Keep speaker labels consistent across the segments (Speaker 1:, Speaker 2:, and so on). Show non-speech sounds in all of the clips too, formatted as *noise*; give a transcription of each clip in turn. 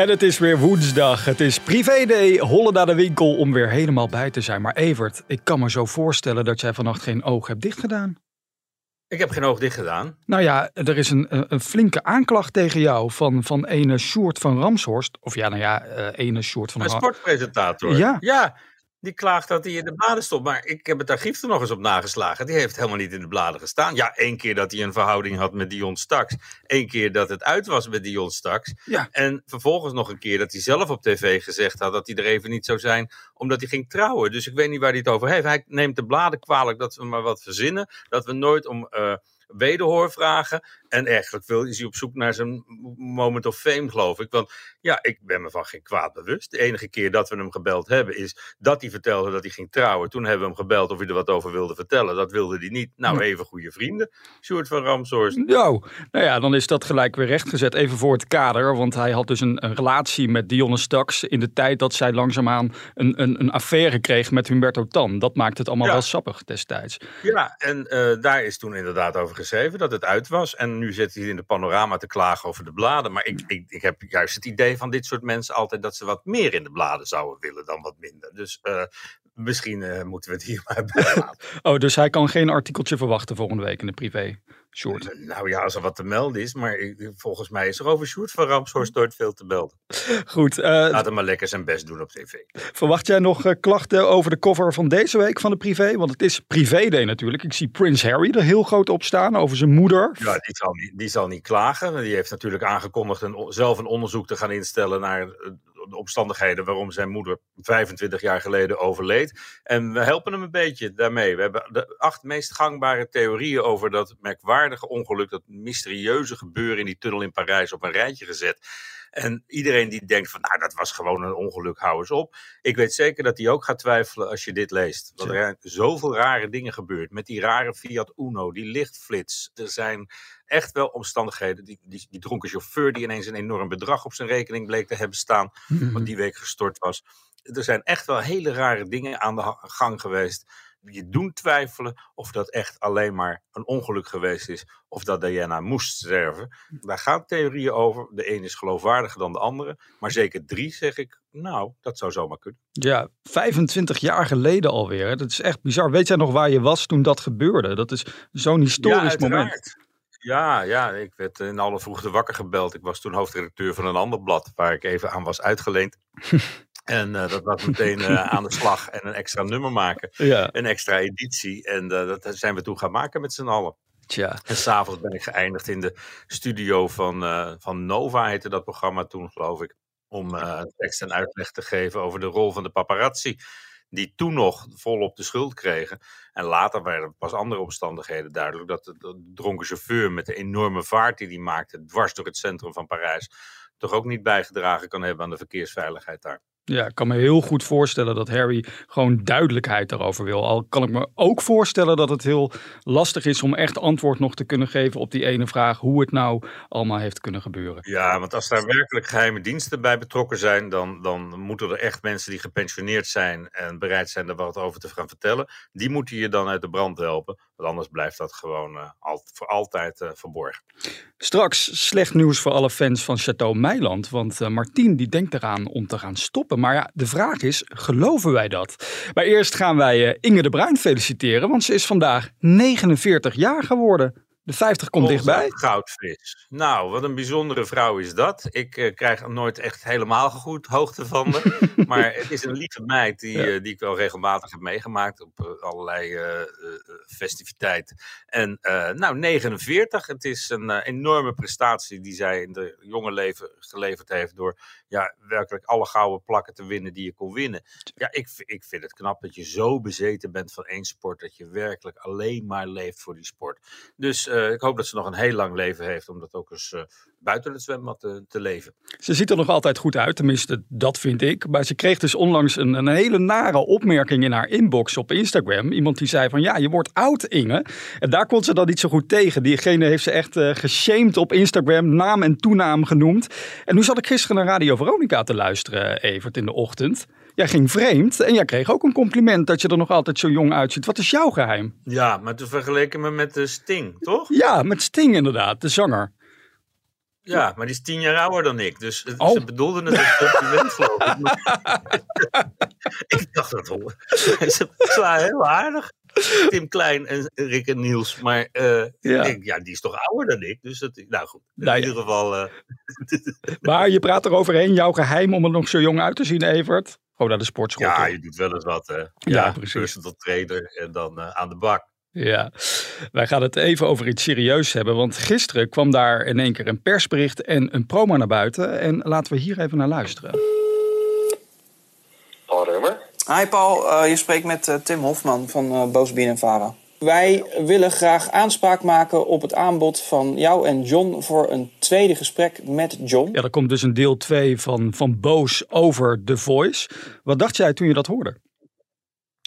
Speaker 1: En het is weer woensdag. Het is privéday. Hollen naar de winkel om weer helemaal bij te zijn. Maar Evert, ik kan me zo voorstellen dat jij vannacht geen oog hebt dichtgedaan.
Speaker 2: Ik heb geen oog dicht gedaan.
Speaker 1: Nou ja, er is een, een, flinke aanklacht tegen jou van, van ene Sjoerd van Ramshorst. Of ja, nou ja, eh, ene Sjoerd van
Speaker 2: Een sportpresentator.
Speaker 1: Ja.
Speaker 2: ja. Die klaagt dat hij in de bladen stond. Maar ik heb het archief er nog eens op nageslagen. Die heeft helemaal niet in de bladen gestaan. Ja, één keer dat hij een verhouding had met Dion Staks. Eén keer dat het uit was met Dion Staks.
Speaker 1: Ja.
Speaker 2: En vervolgens nog een keer dat hij zelf op tv gezegd had dat hij er even niet zou zijn. Omdat hij ging trouwen. Dus ik weet niet waar hij het over heeft. Hij neemt de bladen kwalijk dat we maar wat verzinnen. Dat we nooit om eh, wederhoor vragen. En eigenlijk wil, is hij op zoek naar zijn moment of fame, geloof ik. Want ja, ik ben me van geen kwaad bewust. De enige keer dat we hem gebeld hebben is dat hij vertelde dat hij ging trouwen. Toen hebben we hem gebeld of hij er wat over wilde vertellen. Dat wilde hij niet. Nou, even goede vrienden. Sjoerd van Ramshorst.
Speaker 1: Nou, nou ja, dan is dat gelijk weer rechtgezet. Even voor het kader, want hij had dus een, een relatie met Dionne Staks in de tijd dat zij langzaamaan een, een, een affaire kreeg met Humberto Tan. Dat maakte het allemaal
Speaker 2: Ja.
Speaker 1: wel sappig destijds.
Speaker 2: Ja, en eh, daar is toen inderdaad over geschreven dat het uit was. En nu zit hij in de panorama te klagen over de bladen. Maar ik, ik, ik heb juist het idee van dit soort mensen altijd dat ze wat meer in de bladen zouden willen dan wat minder. Dus eh, misschien eh, moeten we het hier *laughs* maar bij laten.
Speaker 1: Oh, dus hij kan geen artikeltje verwachten volgende week in de privé. Short.
Speaker 2: nou ja, als er wat te melden is. Maar ik- volgens mij is er over Sjoerd van Ramshorst nooit veel te melden.
Speaker 1: Goed, eh,
Speaker 2: Laat hem maar lekker zijn best doen op tv.
Speaker 1: verwacht jij nog eh, klachten over de cover van deze week van de privé? Want het is privé day natuurlijk. Ik zie Prins Harry er heel groot op staan over zijn moeder.
Speaker 2: Ja, die zal niet, die zal niet klagen. Die heeft natuurlijk aangekondigd een, zelf een onderzoek te gaan instellen naar de omstandigheden waarom zijn moeder 25 jaar geleden overleed. En we helpen hem een beetje daarmee. We hebben de acht meest gangbare theorieën over dat merkwaardige ongeluk, dat mysterieuze gebeuren in die tunnel in Parijs op een rijtje gezet. En iedereen die denkt van, nou, dat was gewoon een ongeluk, hou eens op. Ik weet zeker dat hij ook gaat twijfelen als je dit leest. Want er zijn zoveel rare dingen gebeurd. Met die rare Fiat Uno, die lichtflits. Er zijn echt wel omstandigheden. Die, die, die dronken chauffeur die ineens een enorm bedrag op zijn rekening bleek te hebben staan. Wat die week gestort was. Er zijn echt wel hele rare dingen aan de gang geweest. Je doen twijfelen of dat echt alleen maar een ongeluk geweest is. Of dat Diana moest sterven. Daar gaan theorieën over. De een is geloofwaardiger dan de andere. Maar zeker drie zeg ik, nou, dat zou zomaar kunnen.
Speaker 1: Ja, 25 jaar geleden alweer. hè. Dat is echt bizar. Weet jij nog waar je was toen dat gebeurde? Dat is zo'n historisch moment.
Speaker 2: uiteraard. Ja, ja, ik werd in alle vroegte wakker gebeld. Ik was toen hoofdredacteur van een ander blad waar ik even aan was uitgeleend. *laughs* en eh, dat was meteen *laughs* eh, aan de slag en een extra nummer maken.
Speaker 1: Ja,
Speaker 2: Een extra editie. En eh, dat zijn we toen gaan maken met z'n allen.
Speaker 1: tja.
Speaker 2: En s'avonds ben ik geëindigd in de studio van, van Nova, heette dat programma toen, geloof ik. Om eh, tekst en uitleg te geven over de rol van de paparazzi. Die toen nog volop de schuld kregen. En later werden pas andere omstandigheden duidelijk. Dat de, de dronken chauffeur met de enorme vaart die hij maakte. dwars door het centrum van Parijs. toch ook niet bijgedragen kan hebben aan de verkeersveiligheid daar.
Speaker 1: Ja, ik kan me heel goed voorstellen dat Harry gewoon duidelijkheid daarover wil. Al kan ik me ook voorstellen dat het heel lastig is om echt antwoord nog te kunnen geven op die ene vraag hoe het nou allemaal heeft kunnen gebeuren.
Speaker 2: Ja, want als daar werkelijk geheime diensten bij betrokken zijn, dan, dan moeten er echt mensen die gepensioneerd zijn en bereid zijn er wat over te gaan vertellen, die moeten je dan uit de brand helpen. Want anders blijft dat gewoon eh, al, voor altijd eh, verborgen.
Speaker 1: Straks slecht nieuws voor alle fans van Chateau Meiland, want eh, Martien die denkt eraan om te gaan stoppen. Maar ja, de vraag is, geloven wij dat? Maar eerst gaan wij eh, Inge de Bruin feliciteren, want ze is vandaag 49 jaar geworden. De 50 komt dichtbij.
Speaker 2: Goudvis. Nou, wat een bijzondere vrouw is dat. Ik eh, krijg nooit echt helemaal goed hoogte van me. *laughs* maar het is een lieve meid die,
Speaker 1: Ja.
Speaker 2: eh, die ik wel regelmatig heb meegemaakt op allerlei festiviteiten. En nou, 49. Het is een enorme prestatie die zij in de jonge leven geleverd heeft door ja, werkelijk alle gouden plakken te winnen die je kon winnen. Ja, ik, ik vind het knap dat je zo bezeten bent van één sport dat je werkelijk alleen maar leeft voor die sport. Dus eh, ik hoop dat ze nog een heel lang leven heeft om dat ook eens eh, buiten het zwembad te, te, leven.
Speaker 1: Ze ziet er nog altijd goed uit, tenminste dat vind ik. Maar ze kreeg dus onlangs een, een hele nare opmerking in haar inbox op Instagram. Iemand die zei van ja, je wordt oud Inge. En daar kon ze dan niet zo goed tegen. Diegene heeft ze echt uh, geshamed op Instagram, naam en toenaam genoemd. En nu zat ik gisteren naar Radio Veronica te luisteren, Evert, in de ochtend. Jij ging vreemd en jij kreeg ook een compliment dat je er nog altijd zo jong uitziet. Wat is jouw geheim?
Speaker 2: Ja, maar toen vergeleken me met de Sting, toch?
Speaker 1: Ja, met Sting inderdaad, de zanger.
Speaker 2: Ja, maar die is tien jaar ouder dan ik. Dus oh. ze bedoelden het als compliment, geloof ik. *laughs* ik dacht dat hoor. *laughs* Ze waren heel aardig. Tim Klein en Rick en Niels. Maar uh, ja. Ik, ja, die is toch ouder dan ik. Dus dat, nou goed, in nou, ieder geval. Uh... *laughs*
Speaker 1: maar je praat er overheen. Jouw geheim om er nog zo jong uit te zien, Evert? Gewoon naar de sportschool.
Speaker 2: Ja, je doet wel eens wat. Hè. Ja, ja precies. Personal trainer en dan uh, aan de bak.
Speaker 1: Ja, wij gaan het even over iets serieus hebben. Want gisteren kwam daar in één keer een persbericht en een promo naar buiten. En laten we hier even naar luisteren.
Speaker 3: Paul Reumer. Hi Paul, uh, je spreekt met uh, Tim Hofman van uh, Boos en Vara. Wij willen graag aanspraak maken op het aanbod van jou en John voor een tweede gesprek met John.
Speaker 1: Ja, er komt dus een deel 2 van, van Boos over The Voice. Wat dacht jij toen je dat hoorde?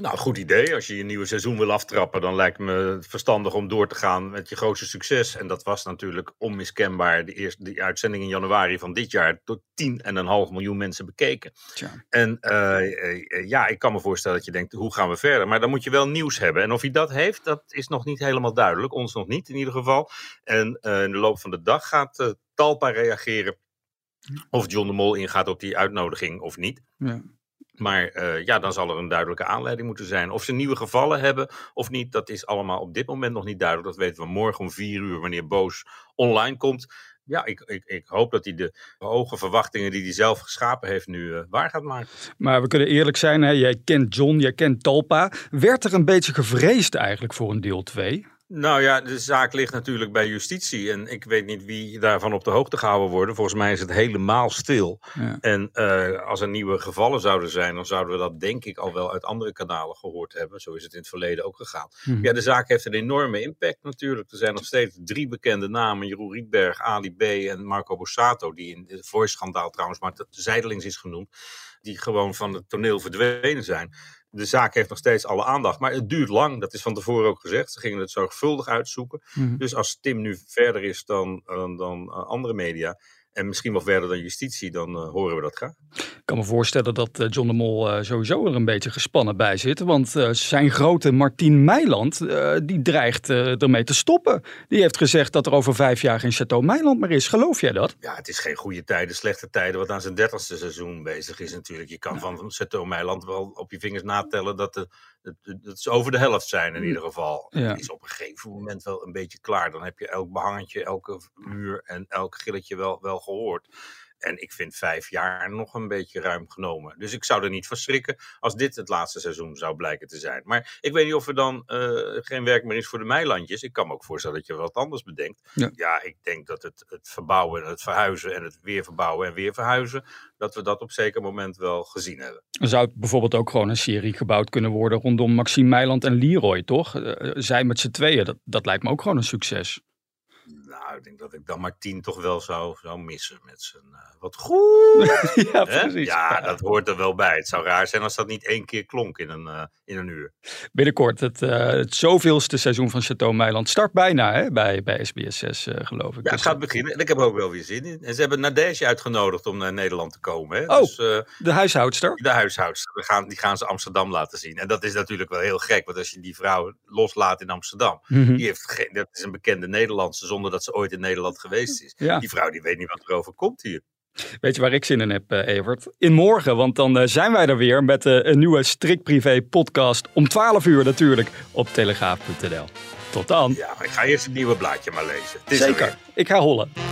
Speaker 2: Nou, goed idee. Als je je nieuwe seizoen wil aftrappen, dan lijkt me verstandig om door te gaan met je grootste succes. En dat was natuurlijk onmiskenbaar de eerste die uitzending in januari van dit jaar door 10,5 miljoen mensen bekeken. Tja. En uh, ja, ik kan me voorstellen dat je denkt, hoe gaan we verder? Maar dan moet je wel nieuws hebben. En of hij dat heeft, dat is nog niet helemaal duidelijk. Ons nog niet in ieder geval. En uh, in de loop van de dag gaat Talpa reageren of John de Mol ingaat op die uitnodiging of niet. Ja. Maar uh, ja, dan zal er een duidelijke aanleiding moeten zijn. Of ze nieuwe gevallen hebben of niet, dat is allemaal op dit moment nog niet duidelijk. Dat weten we morgen om vier uur, wanneer Boos online komt. Ja, ik, ik, ik hoop dat hij de hoge verwachtingen die hij zelf geschapen heeft nu uh, waar gaat maken.
Speaker 1: Maar we kunnen eerlijk zijn, hè? jij kent John, jij kent Talpa. Werd er een beetje gevreesd eigenlijk voor een deel 2?
Speaker 2: Nou ja, de zaak ligt natuurlijk bij justitie. En ik weet niet wie daarvan op de hoogte gehouden worden. Volgens mij is het helemaal stil. Ja. En uh, als er nieuwe gevallen zouden zijn, dan zouden we dat denk ik al wel uit andere kanalen gehoord hebben. Zo is het in het verleden ook gegaan. Hm. Ja, de zaak heeft een enorme impact natuurlijk. Er zijn nog steeds drie bekende namen: Jeroen Rietberg, Ali B. en Marco Borsato. Die in het Voice-schandaal trouwens maar zijdelings is genoemd. Die gewoon van het toneel verdwenen zijn de zaak heeft nog steeds alle aandacht. Maar het duurt lang, dat is van tevoren ook gezegd. Ze gingen het zorgvuldig uitzoeken. Mhm. Dus als Tim nu verder is dan, dan, dan eh, andere media, en misschien wel verder dan justitie, dan uh, horen we dat graag.
Speaker 1: Ik kan me voorstellen dat uh, John de Mol uh, sowieso er een beetje gespannen bij zit. Want zijn grote Martien Meiland, die dreigt ermee te stoppen. Die heeft gezegd dat er over vijf jaar geen Chateau Meiland meer is. Geloof jij dat?
Speaker 2: Ja, het is geen goede tijden, slechte tijden. Wat aan zijn dertigste seizoen bezig is natuurlijk. Je kan ja. van Chateau Meiland wel op je vingers natellen dat de dat is over de helft zijn in mm. ieder geval. Ja. is op een gegeven moment wel een beetje klaar. Dan heb je elk behangetje, elke muur en elk gilletje wel, wel gehoord. En ik vind vijf jaar nog een beetje ruim genomen. Dus ik zou er niet van schrikken als dit het laatste seizoen zou blijken te zijn. Maar ik weet niet of er dan uh, geen werk meer is voor de meilandjes. Ik kan me ook voorstellen dat je wat anders bedenkt. Ja, ja ik denk dat het, het verbouwen en het verhuizen en het weer verbouwen en weer verhuizen, dat we dat op zeker moment wel gezien hebben.
Speaker 1: Zou het bijvoorbeeld ook gewoon een serie gebouwd kunnen worden rondom Maxime Meiland en Leroy, toch? Uh, zij met z'n tweeën, dat, dat lijkt me ook gewoon een succes.
Speaker 2: Ik denk dat ik dan Martien toch wel zou, zou missen met zijn uh, wat goed. *laughs*
Speaker 1: ja, precies.
Speaker 2: Ja, dat hoort er wel bij. Het zou raar zijn als dat niet één keer klonk in een, uh, in een uur.
Speaker 1: Binnenkort, het, uh, het zoveelste seizoen van Chateau Meiland start bijna hè, bij, bij SBS 6, geloof ik.
Speaker 2: Ja, het dus, gaat beginnen. En ik heb er ook wel weer zin in. En ze hebben Nadege uitgenodigd om naar Nederland te komen. Hè.
Speaker 1: Oh, dus, de huishoudster?
Speaker 2: De huishoudster. We gaan, die gaan ze Amsterdam laten zien. En dat is natuurlijk wel heel gek. Want als je die vrouw loslaat in Amsterdam. Mm -hmm. die heeft geen, dat is een bekende Nederlandse zonder dat ze ooit in Nederland geweest is. Ja. Die vrouw die weet niet wat er over komt hier.
Speaker 1: Weet je waar ik zin in heb, uh, Evert? In morgen, want dan uh, zijn wij er weer met uh, een nieuwe Strikt Privé podcast. Om 12 uur natuurlijk op telegraaf.nl. Tot dan.
Speaker 2: Ja, ik ga eerst het nieuwe blaadje maar lezen.
Speaker 1: Zeker, ik ga hollen.